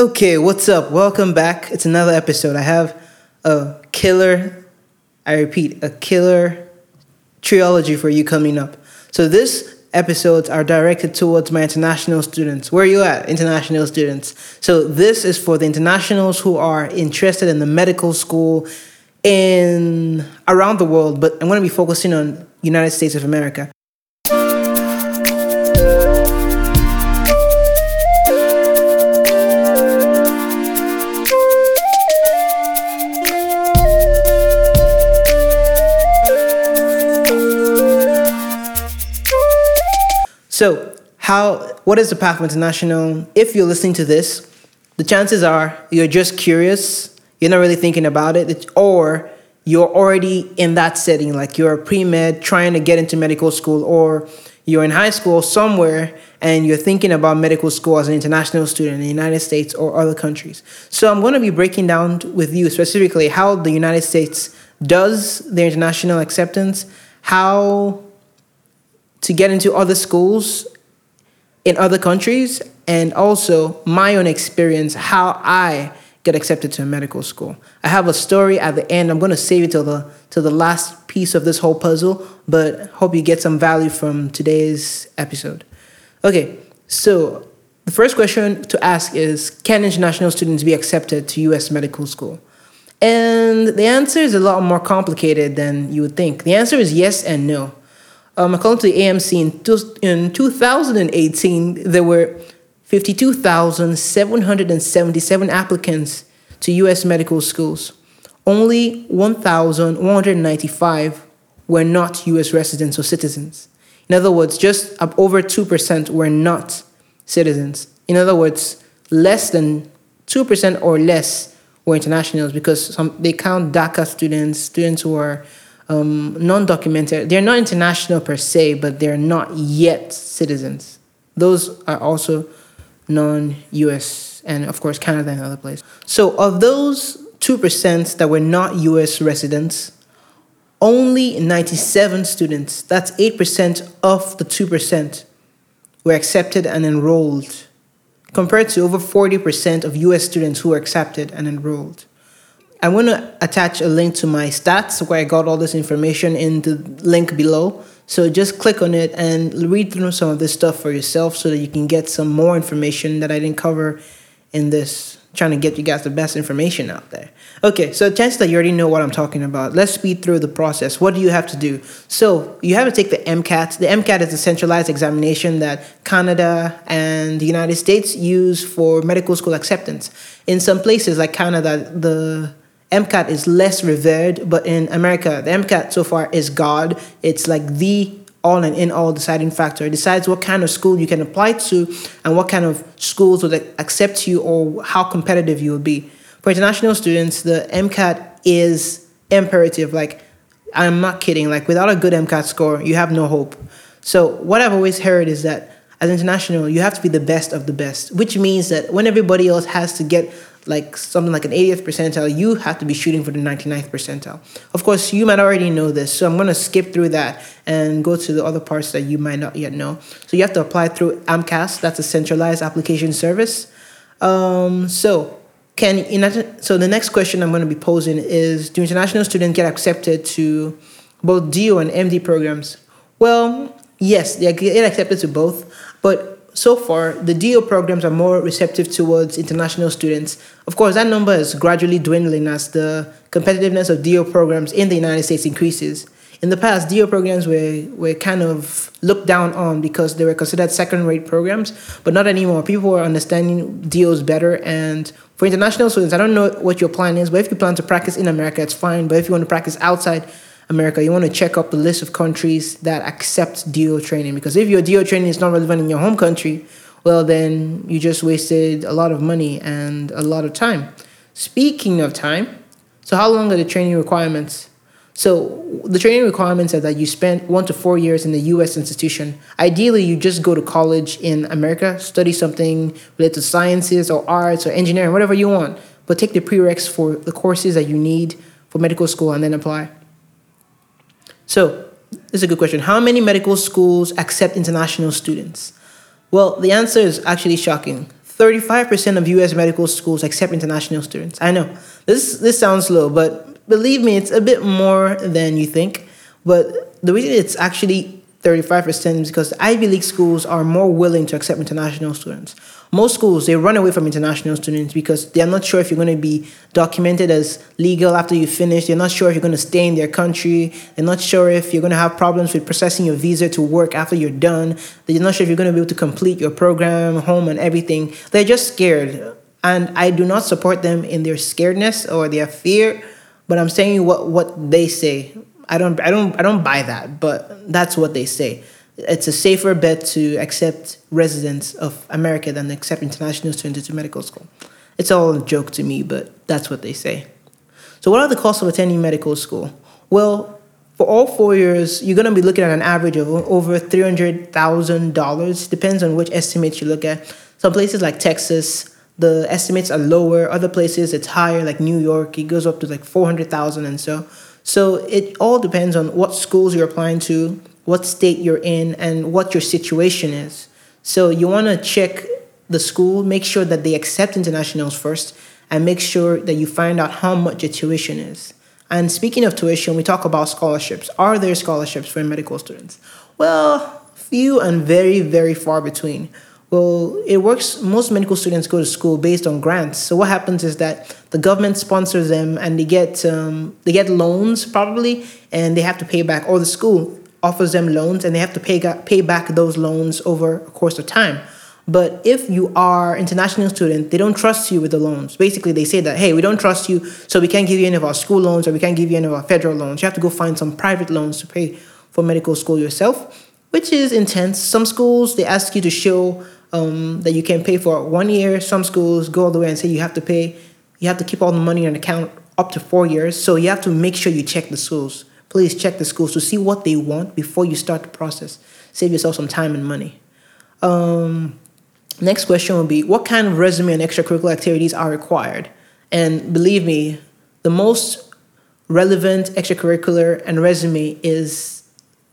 Okay, what's up? Welcome back. It's another episode. I have a killer, I repeat, a killer trilogy for you coming up. So this episodes are directed towards my international students. Where are you at, international students? So this is for the internationals who are interested in the medical school in around the world, but I'm going to be focusing on United States of America. So, how what is the path of international? If you're listening to this, the chances are you're just curious, you're not really thinking about it, or you're already in that setting, like you're a pre-med trying to get into medical school, or you're in high school somewhere and you're thinking about medical school as an international student in the United States or other countries. So I'm going to be breaking down with you specifically how the United States does their international acceptance, how to get into other schools in other countries and also my own experience how I get accepted to a medical school. I have a story at the end. I'm going to save it till the till the last piece of this whole puzzle, but hope you get some value from today's episode. Okay, so the first question to ask is can international students be accepted to US medical school? And the answer is a lot more complicated than you would think. The answer is yes and no. Um, according to the AMC, in, in 2018, there were 52,777 applicants to U.S. medical schools. Only 1,195 were not U.S. residents or citizens. In other words, just up over 2% were not citizens. In other words, less than 2% or less were internationals because some, they count DACA students, students who are um, non-documented. They're not international per se, but they're not yet citizens. Those are also non-U.S. and of course Canada and other places. So of those two percent that were not U.S. residents, only 97 students, that's 8% of the 2%, were accepted and enrolled, compared to over 40% of US students who were accepted and enrolled. I'm going to attach a link to my stats where I got all this information in the link below. So just click on it and read through some of this stuff for yourself so that you can get some more information that I didn't cover in this trying to get you guys the best information out there. Okay, so chance that you already know what I'm talking about. Let's speed through the process. What do you have to do? So you have to take the MCAT. The MCAT is a centralized examination that Canada and the United States use for medical school acceptance. In some places like Canada, the MCAT is less revered, but in America, the MCAT so far is God. It's like the all and in all deciding factor. It decides what kind of school you can apply to and what kind of schools will accept you or how competitive you will be. For international students, the MCAT is imperative. Like, I'm not kidding. Like, without a good MCAT score, you have no hope. So, what I've always heard is that as international, you have to be the best of the best, which means that when everybody else has to get like something like an 80th percentile, you have to be shooting for the 99th percentile. Of course, you might already know this, so I'm going to skip through that and go to the other parts that you might not yet know. So you have to apply through AMCAS, that's a centralized application service. Um, so can so the next question I'm going to be posing is: Do international students get accepted to both DO and MD programs? Well, yes, they get accepted to both, but so far, the DO programs are more receptive towards international students. Of course, that number is gradually dwindling as the competitiveness of DO programs in the United States increases. In the past, DO programs were, were kind of looked down on because they were considered second rate programs, but not anymore. People are understanding DOs better. And for international students, I don't know what your plan is, but if you plan to practice in America, it's fine. But if you want to practice outside America, you want to check up the list of countries that accept DO training. Because if your DO training is not relevant in your home country, well, then you just wasted a lot of money and a lot of time. Speaking of time, so how long are the training requirements? So the training requirements are that you spend one to four years in the U.S. institution. Ideally, you just go to college in America, study something related to sciences or arts or engineering, whatever you want, but take the prereqs for the courses that you need for medical school and then apply. So, this is a good question. How many medical schools accept international students? Well, the answer is actually shocking 35% of US medical schools accept international students. I know this this sounds low, but believe me, it's a bit more than you think. But the reason it's actually 35% is because Ivy League schools are more willing to accept international students. Most schools, they run away from international students because they're not sure if you're going to be documented as legal after you finish. They're not sure if you're going to stay in their country. They're not sure if you're going to have problems with processing your visa to work after you're done. They're not sure if you're going to be able to complete your program, home, and everything. They're just scared. And I do not support them in their scaredness or their fear, but I'm saying what, what they say I don't I don't I don't buy that, but that's what they say. It's a safer bet to accept residents of America than accept international students into medical school. It's all a joke to me, but that's what they say. So, what are the costs of attending medical school? Well, for all four years, you're going to be looking at an average of over $300,000. Depends on which estimates you look at. Some places like Texas, the estimates are lower. Other places, it's higher, like New York, it goes up to like 400,000 and so. So it all depends on what schools you're applying to, what state you're in, and what your situation is. So you want to check the school, make sure that they accept internationals first, and make sure that you find out how much your tuition is. And speaking of tuition, we talk about scholarships. Are there scholarships for medical students? Well, few and very, very far between. Well, it works. Most medical students go to school based on grants. So what happens is that the government sponsors them, and they get um, they get loans probably, and they have to pay back, or the school offers them loans, and they have to pay pay back those loans over a course of time. But if you are international student, they don't trust you with the loans. Basically, they say that hey, we don't trust you, so we can't give you any of our school loans, or we can't give you any of our federal loans. You have to go find some private loans to pay for medical school yourself, which is intense. Some schools they ask you to show um, that you can pay for one year. Some schools go all the way and say you have to pay, you have to keep all the money in an account up to four years. So you have to make sure you check the schools. Please check the schools to see what they want before you start the process. Save yourself some time and money. Um, next question will be What kind of resume and extracurricular activities are required? And believe me, the most relevant extracurricular and resume is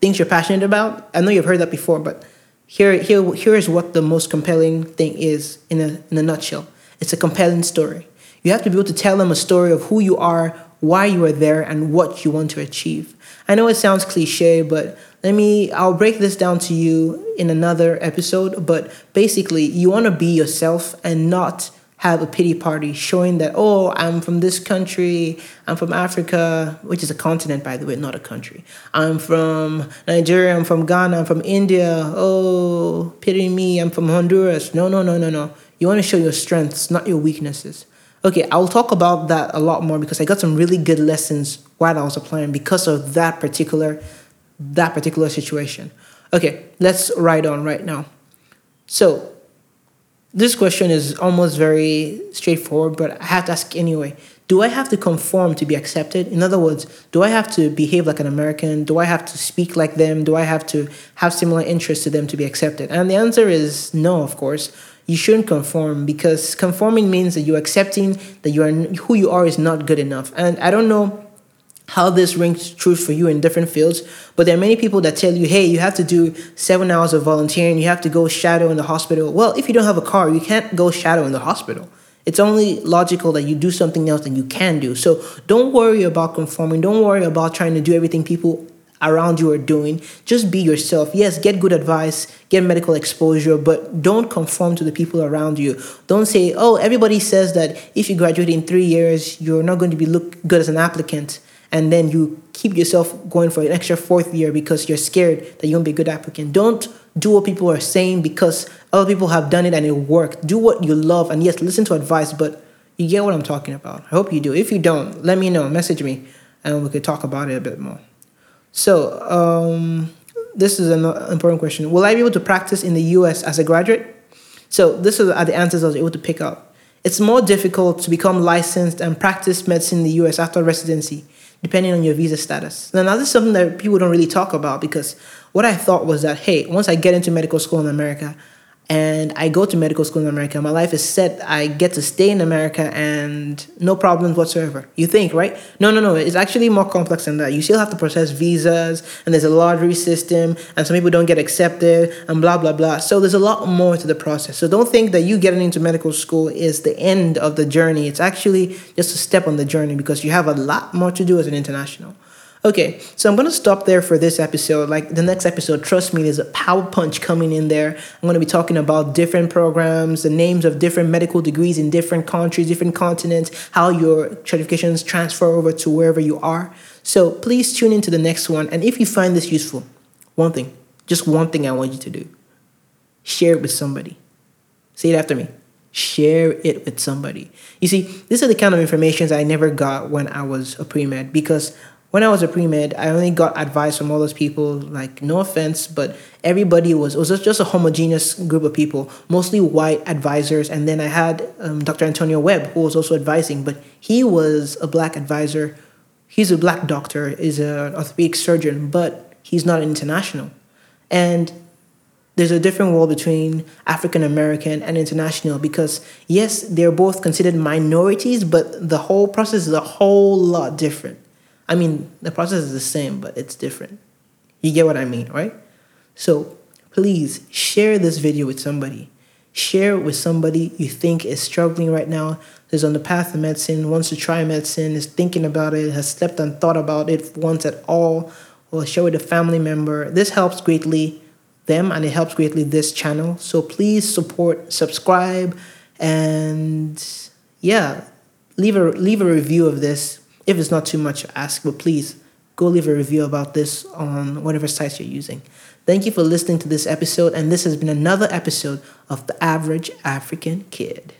things you're passionate about. I know you've heard that before, but here, here, here is what the most compelling thing is in a, in a nutshell. It's a compelling story. You have to be able to tell them a story of who you are, why you are there, and what you want to achieve. I know it sounds cliche, but let me, I'll break this down to you in another episode. But basically, you want to be yourself and not have a pity party showing that, oh, I'm from this country, I'm from Africa, which is a continent, by the way, not a country. I'm from Nigeria, I'm from Ghana, I'm from India, oh, pity me, I'm from Honduras. No, no, no, no, no. You want to show your strengths, not your weaknesses. Okay, I'll talk about that a lot more because I got some really good lessons while I was applying because of that particular that particular situation. Okay, let's ride on right now. So, this question is almost very straightforward, but I have to ask anyway. Do I have to conform to be accepted? In other words, do I have to behave like an American? Do I have to speak like them? Do I have to have similar interests to them to be accepted? And the answer is no, of course. You shouldn't conform because conforming means that you're accepting that you are who you are is not good enough. And I don't know how this rings true for you in different fields. But there are many people that tell you, hey, you have to do seven hours of volunteering, you have to go shadow in the hospital. Well, if you don't have a car, you can't go shadow in the hospital. It's only logical that you do something else that you can do. So don't worry about conforming. Don't worry about trying to do everything people around you are doing. Just be yourself. Yes, get good advice, get medical exposure, but don't conform to the people around you. Don't say, oh, everybody says that if you graduate in three years, you're not going to be look good as an applicant and then you keep yourself going for an extra fourth year because you're scared that you won't be a good applicant. Don't do what people are saying because other people have done it and it worked. Do what you love, and yes, listen to advice, but you get what I'm talking about. I hope you do. If you don't, let me know. Message me, and we could talk about it a bit more. So, um, this is an important question. Will I be able to practice in the US as a graduate? So, this is are the answers I was able to pick up. It's more difficult to become licensed and practice medicine in the US after residency depending on your visa status. Now, this is something that people don't really talk about because what I thought was that, hey, once I get into medical school in America, and I go to medical school in America. My life is set. I get to stay in America and no problems whatsoever. You think, right? No, no, no. It's actually more complex than that. You still have to process visas, and there's a lottery system, and some people don't get accepted, and blah, blah, blah. So there's a lot more to the process. So don't think that you getting into medical school is the end of the journey. It's actually just a step on the journey because you have a lot more to do as an international. Okay, so I'm gonna stop there for this episode. Like the next episode, trust me, there's a power punch coming in there. I'm gonna be talking about different programs, the names of different medical degrees in different countries, different continents, how your certifications transfer over to wherever you are. So please tune into the next one. And if you find this useful, one thing, just one thing I want you to do share it with somebody. Say it after me. Share it with somebody. You see, these are the kind of information I never got when I was a pre med because when I was a pre med, I only got advice from all those people. Like, no offense, but everybody was it was just a homogeneous group of people, mostly white advisors. And then I had um, Dr. Antonio Webb, who was also advising, but he was a black advisor. He's a black doctor, is an orthopedic surgeon, but he's not international. And there's a different world between African American and international because yes, they're both considered minorities, but the whole process is a whole lot different. I mean, the process is the same, but it's different. You get what I mean, right? So please share this video with somebody. Share it with somebody you think is struggling right now, is on the path of medicine, wants to try medicine, is thinking about it, has slept and thought about it once at all, or share with a family member. This helps greatly them and it helps greatly this channel. So please support, subscribe, and yeah, leave a leave a review of this if it's not too much to ask, but please go leave a review about this on whatever sites you're using. Thank you for listening to this episode, and this has been another episode of The Average African Kid.